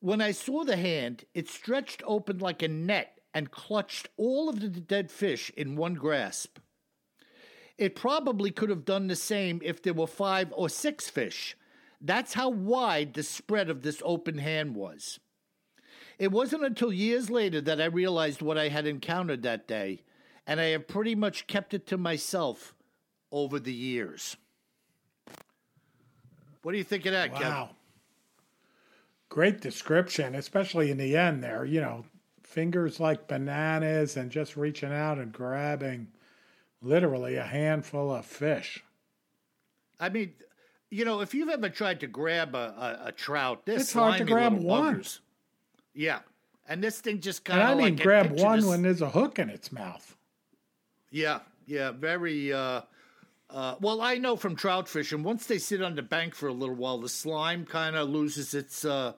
When I saw the hand, it stretched open like a net and clutched all of the dead fish in one grasp. It probably could have done the same if there were five or six fish. That's how wide the spread of this open hand was. It wasn't until years later that I realized what I had encountered that day, and I have pretty much kept it to myself over the years. What do you think of that, wow. Kevin? Great description, especially in the end there. You know, fingers like bananas and just reaching out and grabbing literally a handful of fish. I mean, you know, if you've ever tried to grab a, a, a trout, this it's hard to grab one. Buggers. Yeah, and this thing just kind of. And I mean, like grab one this... when there's a hook in its mouth. Yeah, yeah, very. Uh, uh, well, I know from trout fishing, once they sit on the bank for a little while, the slime kind of loses its uh,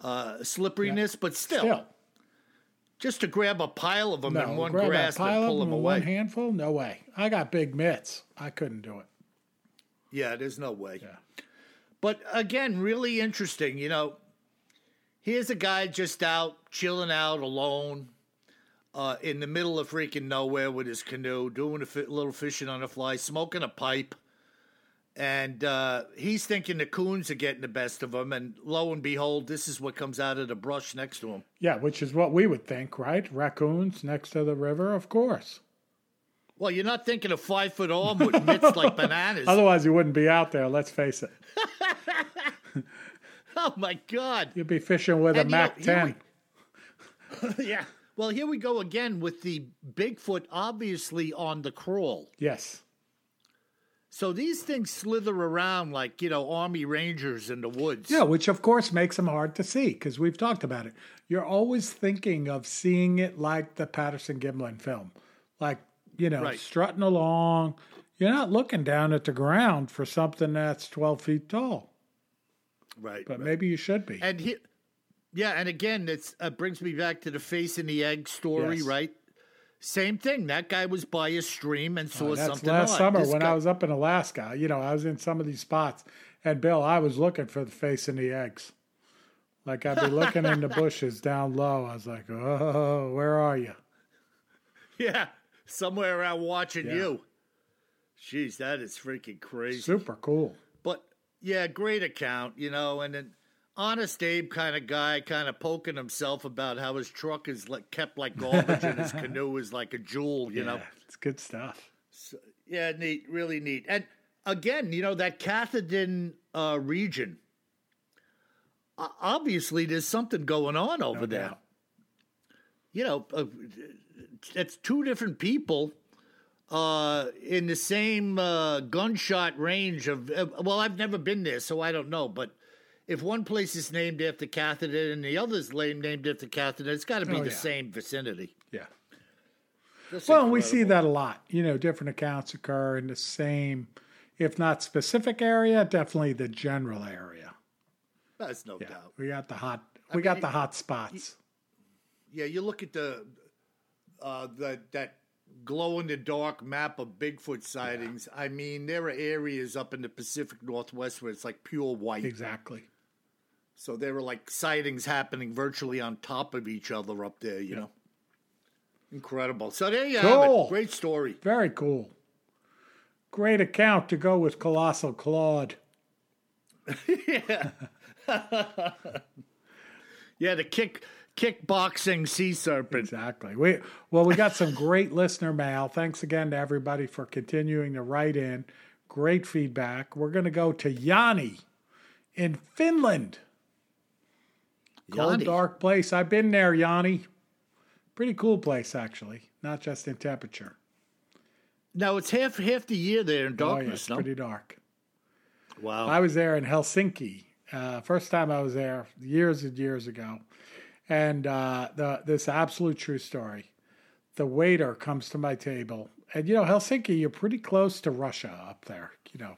uh, slipperiness, yeah. but still, still, just to grab a pile of them no, in one grasp and pull them, them away. One handful? No way. I got big mitts. I couldn't do it. Yeah, there's no way. Yeah. But again, really interesting. You know, here's a guy just out chilling out alone uh, in the middle of freaking nowhere with his canoe, doing a little fishing on the fly, smoking a pipe. And uh, he's thinking the coons are getting the best of him. And lo and behold, this is what comes out of the brush next to him. Yeah, which is what we would think, right? Raccoons next to the river, of course. Well, you're not thinking of five foot arm with mitts like bananas. Otherwise, you wouldn't be out there, let's face it. oh, my God. You'd be fishing with and a Mac 10. We... yeah. Well, here we go again with the Bigfoot obviously on the crawl. Yes. So these things slither around like, you know, army rangers in the woods. Yeah, which of course makes them hard to see because we've talked about it. You're always thinking of seeing it like the Patterson Gimlin film. Like, you know, right. strutting along. You're not looking down at the ground for something that's 12 feet tall. Right. But right. maybe you should be. And he, yeah, and again, it uh, brings me back to the face in the egg story, yes. right? Same thing. That guy was by a stream and saw oh, that's something. Last summer this when guy... I was up in Alaska, you know, I was in some of these spots, and Bill, I was looking for the face in the eggs. Like I'd be looking in the bushes down low. I was like, "Oh, where are you?" Yeah, somewhere around watching yeah. you. Jeez, that is freaking crazy. Super cool. But yeah, great account, you know, and then honest Abe kind of guy, kind of poking himself about how his truck is like kept like garbage and his canoe is like a jewel. You yeah, know, it's good stuff. So, yeah, neat, really neat. And again, you know that Katahdin uh, region. Obviously, there's something going on over no there. You know, uh, it's two different people uh, in the same uh, gunshot range of. Uh, well, I've never been there, so I don't know. But if one place is named after Katahdin and the other is named after Katahdin, it's got to be oh, the yeah. same vicinity. Yeah. That's well, we see that a lot. You know, different accounts occur in the same, if not specific area, definitely the general area. That's no yeah, doubt. We got the hot. We I got the hot spots. yeah, you look at the uh, the that glow in the dark map of Bigfoot sightings. Yeah. I mean, there are areas up in the Pacific Northwest where it's like pure white. Exactly. So there were like sightings happening virtually on top of each other up there, you yeah. know. Incredible. So there you cool. have it. Great story. Very cool. Great account to go with Colossal Claude. yeah. yeah, the kick kickboxing sea serpent. Exactly. We well, we got some great listener mail. Thanks again to everybody for continuing to write in. Great feedback. We're going to go to Yanni in Finland. Cold, dark place. I've been there, Yanni. Pretty cool place, actually. Not just in temperature. Now it's half half the year there in Oh, yeah, darkness. it's no, pretty dark. wow. I was there in Helsinki. Uh, first time I was there years and years ago, and uh, the this absolute true story. The waiter comes to my table, and you know Helsinki, you're pretty close to Russia up there, you know.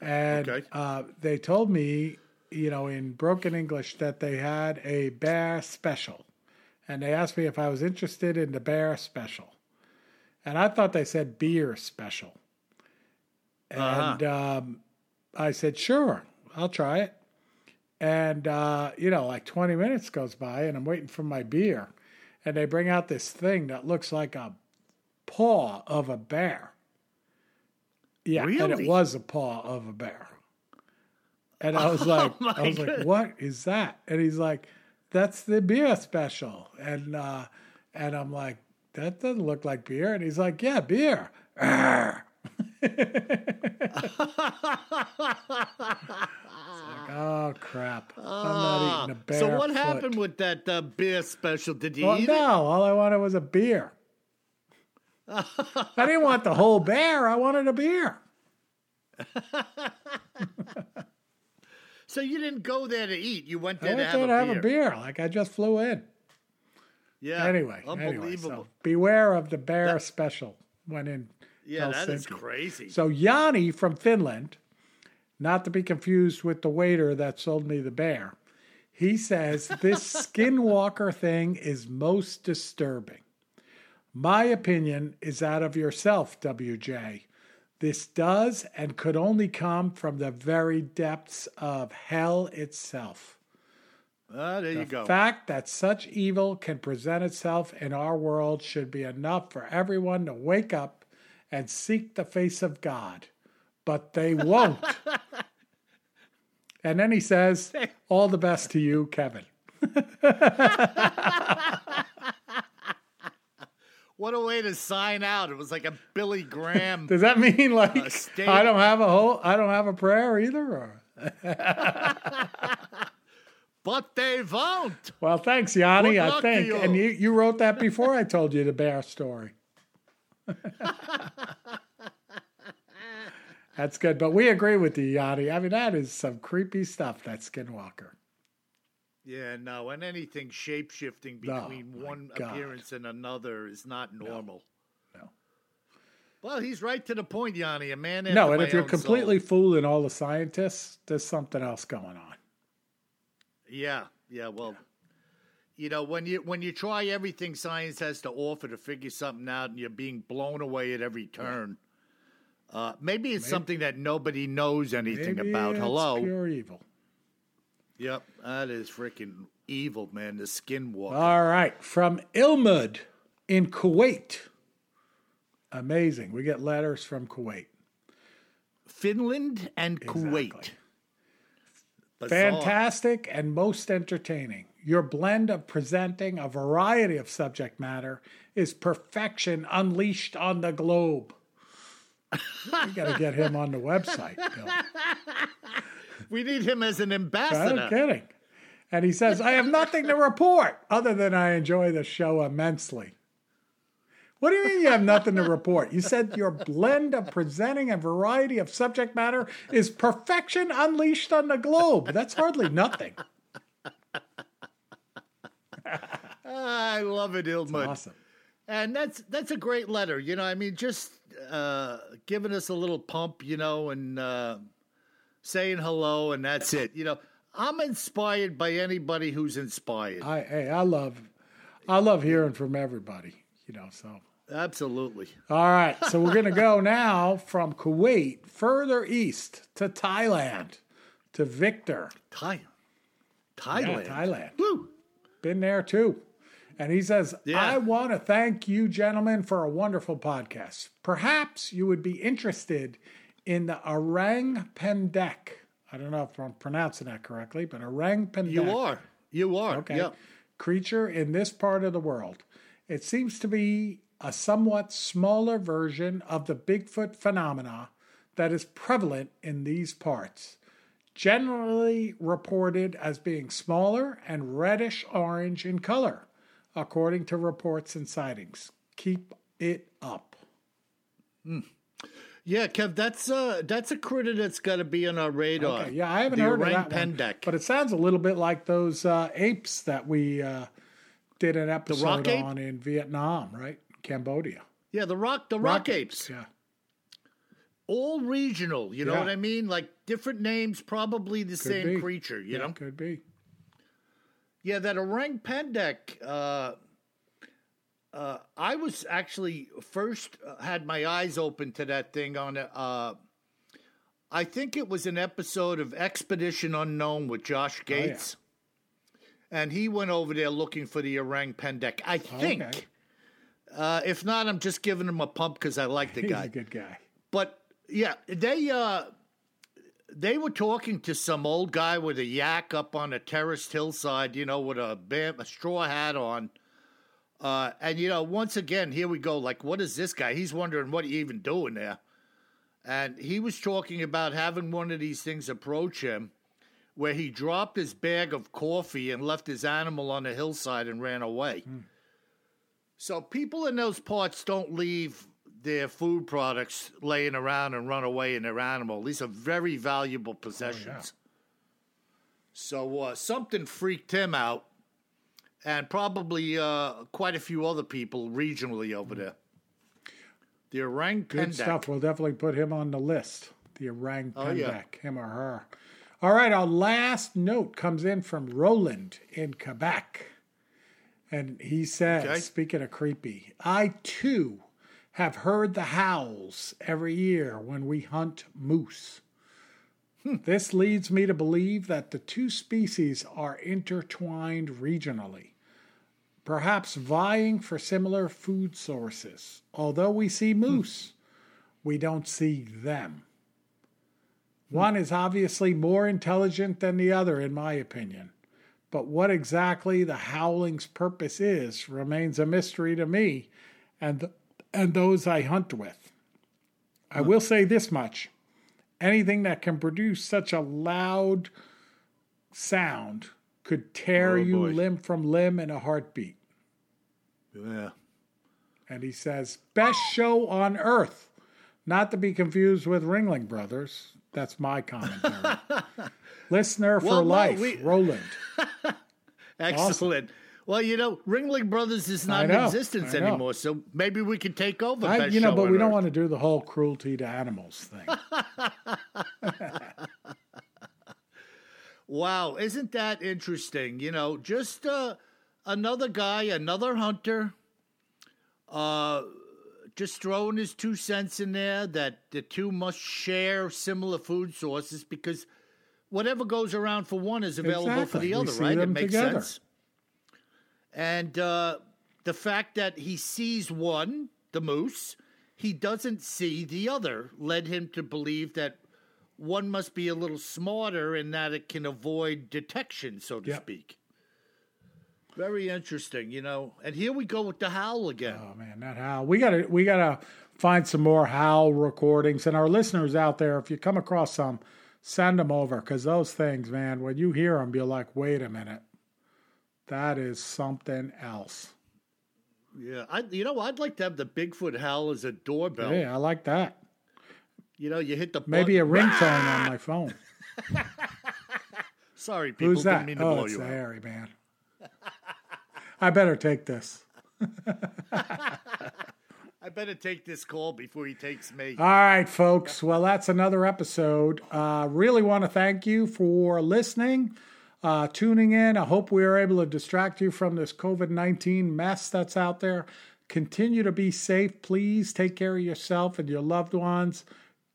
And Okay. uh, they told me, you know, in broken English, that they had a bear special, and they asked me if I was interested in the bear special, and I thought they said beer special, and um, I said, sure, I'll try it. And, uh, you know, like 20 minutes goes by and I'm waiting for my beer. And they bring out this thing that looks like a paw of a bear. Yeah, and it was a paw of a bear. And I was like, my I was like, goodness. what is that? And he's like, that's the beer special. And uh, and I'm like, that doesn't look like beer. And he's like, yeah, beer. Arr. Oh crap! I'm not eating a bear. so what foot. happened with that uh, beer special? Did you Well, eat no, it? all I wanted was a beer. I didn't want the whole bear. I wanted a beer. So you didn't go there to eat. You went there to went have, there to a, have beer. a beer. Like I just flew in. Yeah. Anyway, anyway, unbelievable. so beware of the bear special when in yeah, that is crazy. So Yanni from Finland, not to be confused with the waiter that sold me the bear, he says this skinwalker thing is most disturbing. My opinion is that of yourself, WJ. This does and could only come from the very depths of hell itself. Ah, there you go. The fact that such evil can present itself in our world should be enough for everyone to wake up and seek the face of God. But they won't. and then he says, All the best to you, Kevin. what a way to sign out. It was like a Billy Graham. Does that mean uh, like state- I don't have a whole I don't have a prayer either? Or but they won't. well, thanks, Yanni, Good I think. you. And you, you wrote that before I told you the bear story. That's good. But we agree with you, Yanni. I mean, that is some creepy stuff, that skinwalker. Yeah, no, and anything shape shifting Oh, between my one God. appearance and another is not normal. no. Well, he's right to the point, Yanni. A man. No, and if you're completely soul. fooling all the scientists, there's something else going on. Yeah, yeah. Well, you know, when you when you try everything science has to offer to figure something out, and you're being blown away at every turn. Uh, maybe it's something that nobody knows anything Maybe about. it's Hello. pure evil. Yep, that is freaking evil, man. The skinwalker. All right, from Ilmud in Kuwait. Amazing. We get letters from Kuwait. Finland and Kuwait. Exactly. Bizarre. Fantastic and most entertaining. Your blend of presenting a variety of subject matter is perfection unleashed on the globe. we got to get him on the website. Bill. We need him as an ambassador. No kidding. And he says, I have nothing to report other than I enjoy the show immensely. What do you mean you have nothing to report? You said your blend of presenting a variety of subject matter is perfection unleashed on the globe. That's hardly nothing. I love it, Ilmud. Awesome. And that's that's a great letter. You know, I mean, just uh, giving us a little pump, you know, and uh, saying hello, and that's it. You know, I'm inspired by anybody who's inspired. I hey, I love I love hearing from everybody, you know, so Absolutely. all right. So we're gonna go now from Kuwait further east to Thailand to Victor. Thai- Yeah, Thailand. Thailand. Woo. Been there too. And he says, Yeah. I want to thank you, gentlemen, for a wonderful podcast. Perhaps you would be interested in the Orang Pendek. I don't know if I'm pronouncing that correctly, but Orang Pendek. You are. You are. Okay. Yep. creature in this part of the world. It seems to be a somewhat smaller version of the Bigfoot phenomena that is prevalent in these parts, generally reported as being smaller and reddish orange in color, according to reports and sightings. Keep it up. Mm. Yeah, Kev, that's uh that's a critter that's got to be on our radar. Okay, yeah, I haven't the heard of that one, but it sounds a little bit like those uh, apes that we uh, did an episode on in Vietnam, right? Cambodia. Yeah, the rock the rock, rock apes. apes. Yeah. All regional, you know yeah. what I mean? Like different names, probably the could same be. creature, you yeah, know? Could be. Yeah, that orang pendek uh uh, I was actually first uh, had my eyes open to that thing on. Uh, I think it was an episode of Expedition Unknown with Josh Gates. Oh, yeah. And he went over there looking for the orang pendek. I think. Okay. Uh, if not, I'm just giving him a pump because I like the guy. He's a good guy. But yeah, they uh, they were talking to some old guy with a yak up on a terraced hillside, you know, with a, a straw hat on uh, and you know, once again, here we go. Like, what is this guy? He's wondering what he even doing there. And he was talking about having one of these things approach him, where he dropped his bag of coffee and left his animal on the hillside and ran away. Hmm. So people in those parts don't leave their food products laying around and run away in their animal. These are very valuable possessions. Oh, yeah. So uh, something freaked him out and probably uh, quite a few other people regionally over there. The orang Good stuff. We'll definitely put him on the list. The orang oh, yeah. him or her. All right, our last note comes in from Roland in Quebec. And he says, okay. speaking of creepy, I too have heard the howls every year when we hunt moose. Hmm. This leads me to believe that the two species are intertwined regionally, perhaps vying for similar food sources. Although we see hmm. moose, we don't see them. Hmm. One is obviously more intelligent than the other, in my opinion. But what exactly the howling's purpose is remains a mystery to me and, and those I hunt with. I will say this much anything that can produce such a loud sound could tear oh, you limb from limb in a heartbeat. Yeah. And he says, best show on earth. Not to be confused with Ringling Brothers. That's my commentary. Listener for life, we... Roland. Excellent. Awesome. Well, you know, Ringling Brothers is not in existence anymore, so maybe we could take over. I, you know, but we don't want to do the whole cruelty to animals thing. wow, isn't that interesting? You know, just uh, another guy, another hunter, uh, just throwing his two cents in there that the two must share similar food sources because whatever goes around for one is available exactly. for the other, right? It makes together. sense. And uh, the fact that he sees one, the moose, he doesn't see the other, led him to believe that one must be a little smarter in that it can avoid detection, so to yep. speak. Very interesting, you know. And here we go with the howl again. Oh man, that howl. We gotta we gotta find some more howl recordings. And our listeners out there, if you come across some, send them over because those things, man, when you hear them, you're like, wait a minute. That is something else. Yeah, I you know I'd like to have the Bigfoot howl as a doorbell. Yeah, I like that. You know, you hit the maybe button. a ringtone on my phone. Sorry, people. Who's that? Didn't mean to oh, blow it's you the hairy man. I better take this. I better take this call before he takes me. All right, folks. Well, that's another episode. Uh, really want to thank you for listening uh, tuning in. I hope we are able to distract you from this COVID 19 mess that's out there. Continue to be safe. Please take care of yourself and your loved ones.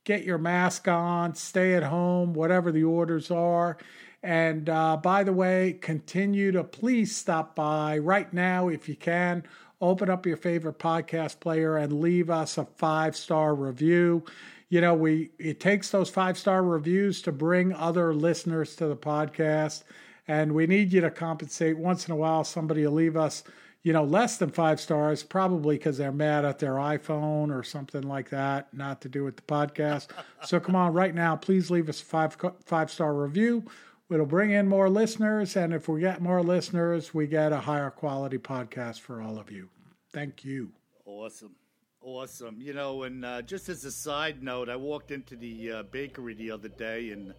Get your mask on, stay at home, whatever the orders are. And uh, by the way, continue to please stop by right now if you can. Open up your favorite podcast player and leave us a five star review you know we it takes those five star reviews to bring other listeners to the podcast and we need you to compensate. Once in a while, somebody will leave us, you know, less than five stars, probably because they're mad at their iPhone or something like that, not to do with the podcast. so come on, right now, please leave us a five five star review. It'll bring in more listeners, and if we get more listeners, we get a higher quality podcast for all of you. Thank you. Awesome. Awesome. You know, and uh, just as a side note, I walked into the uh, bakery the other day and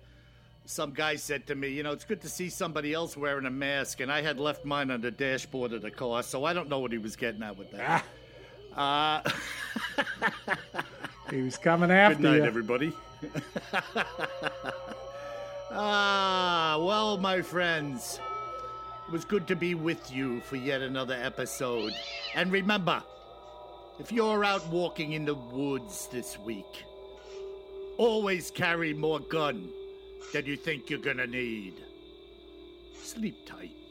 some guy said to me, You know, it's good to see somebody else wearing a mask, and I had left mine on the dashboard of the car, so I don't know what he was getting at with that. Ah. Uh, he was coming after Good night, you. everybody. ah, well, my friends, it was good to be with you for yet another episode. And remember, if you're out walking in the woods this week, always carry more gun than you think you're gonna need. Sleep tight.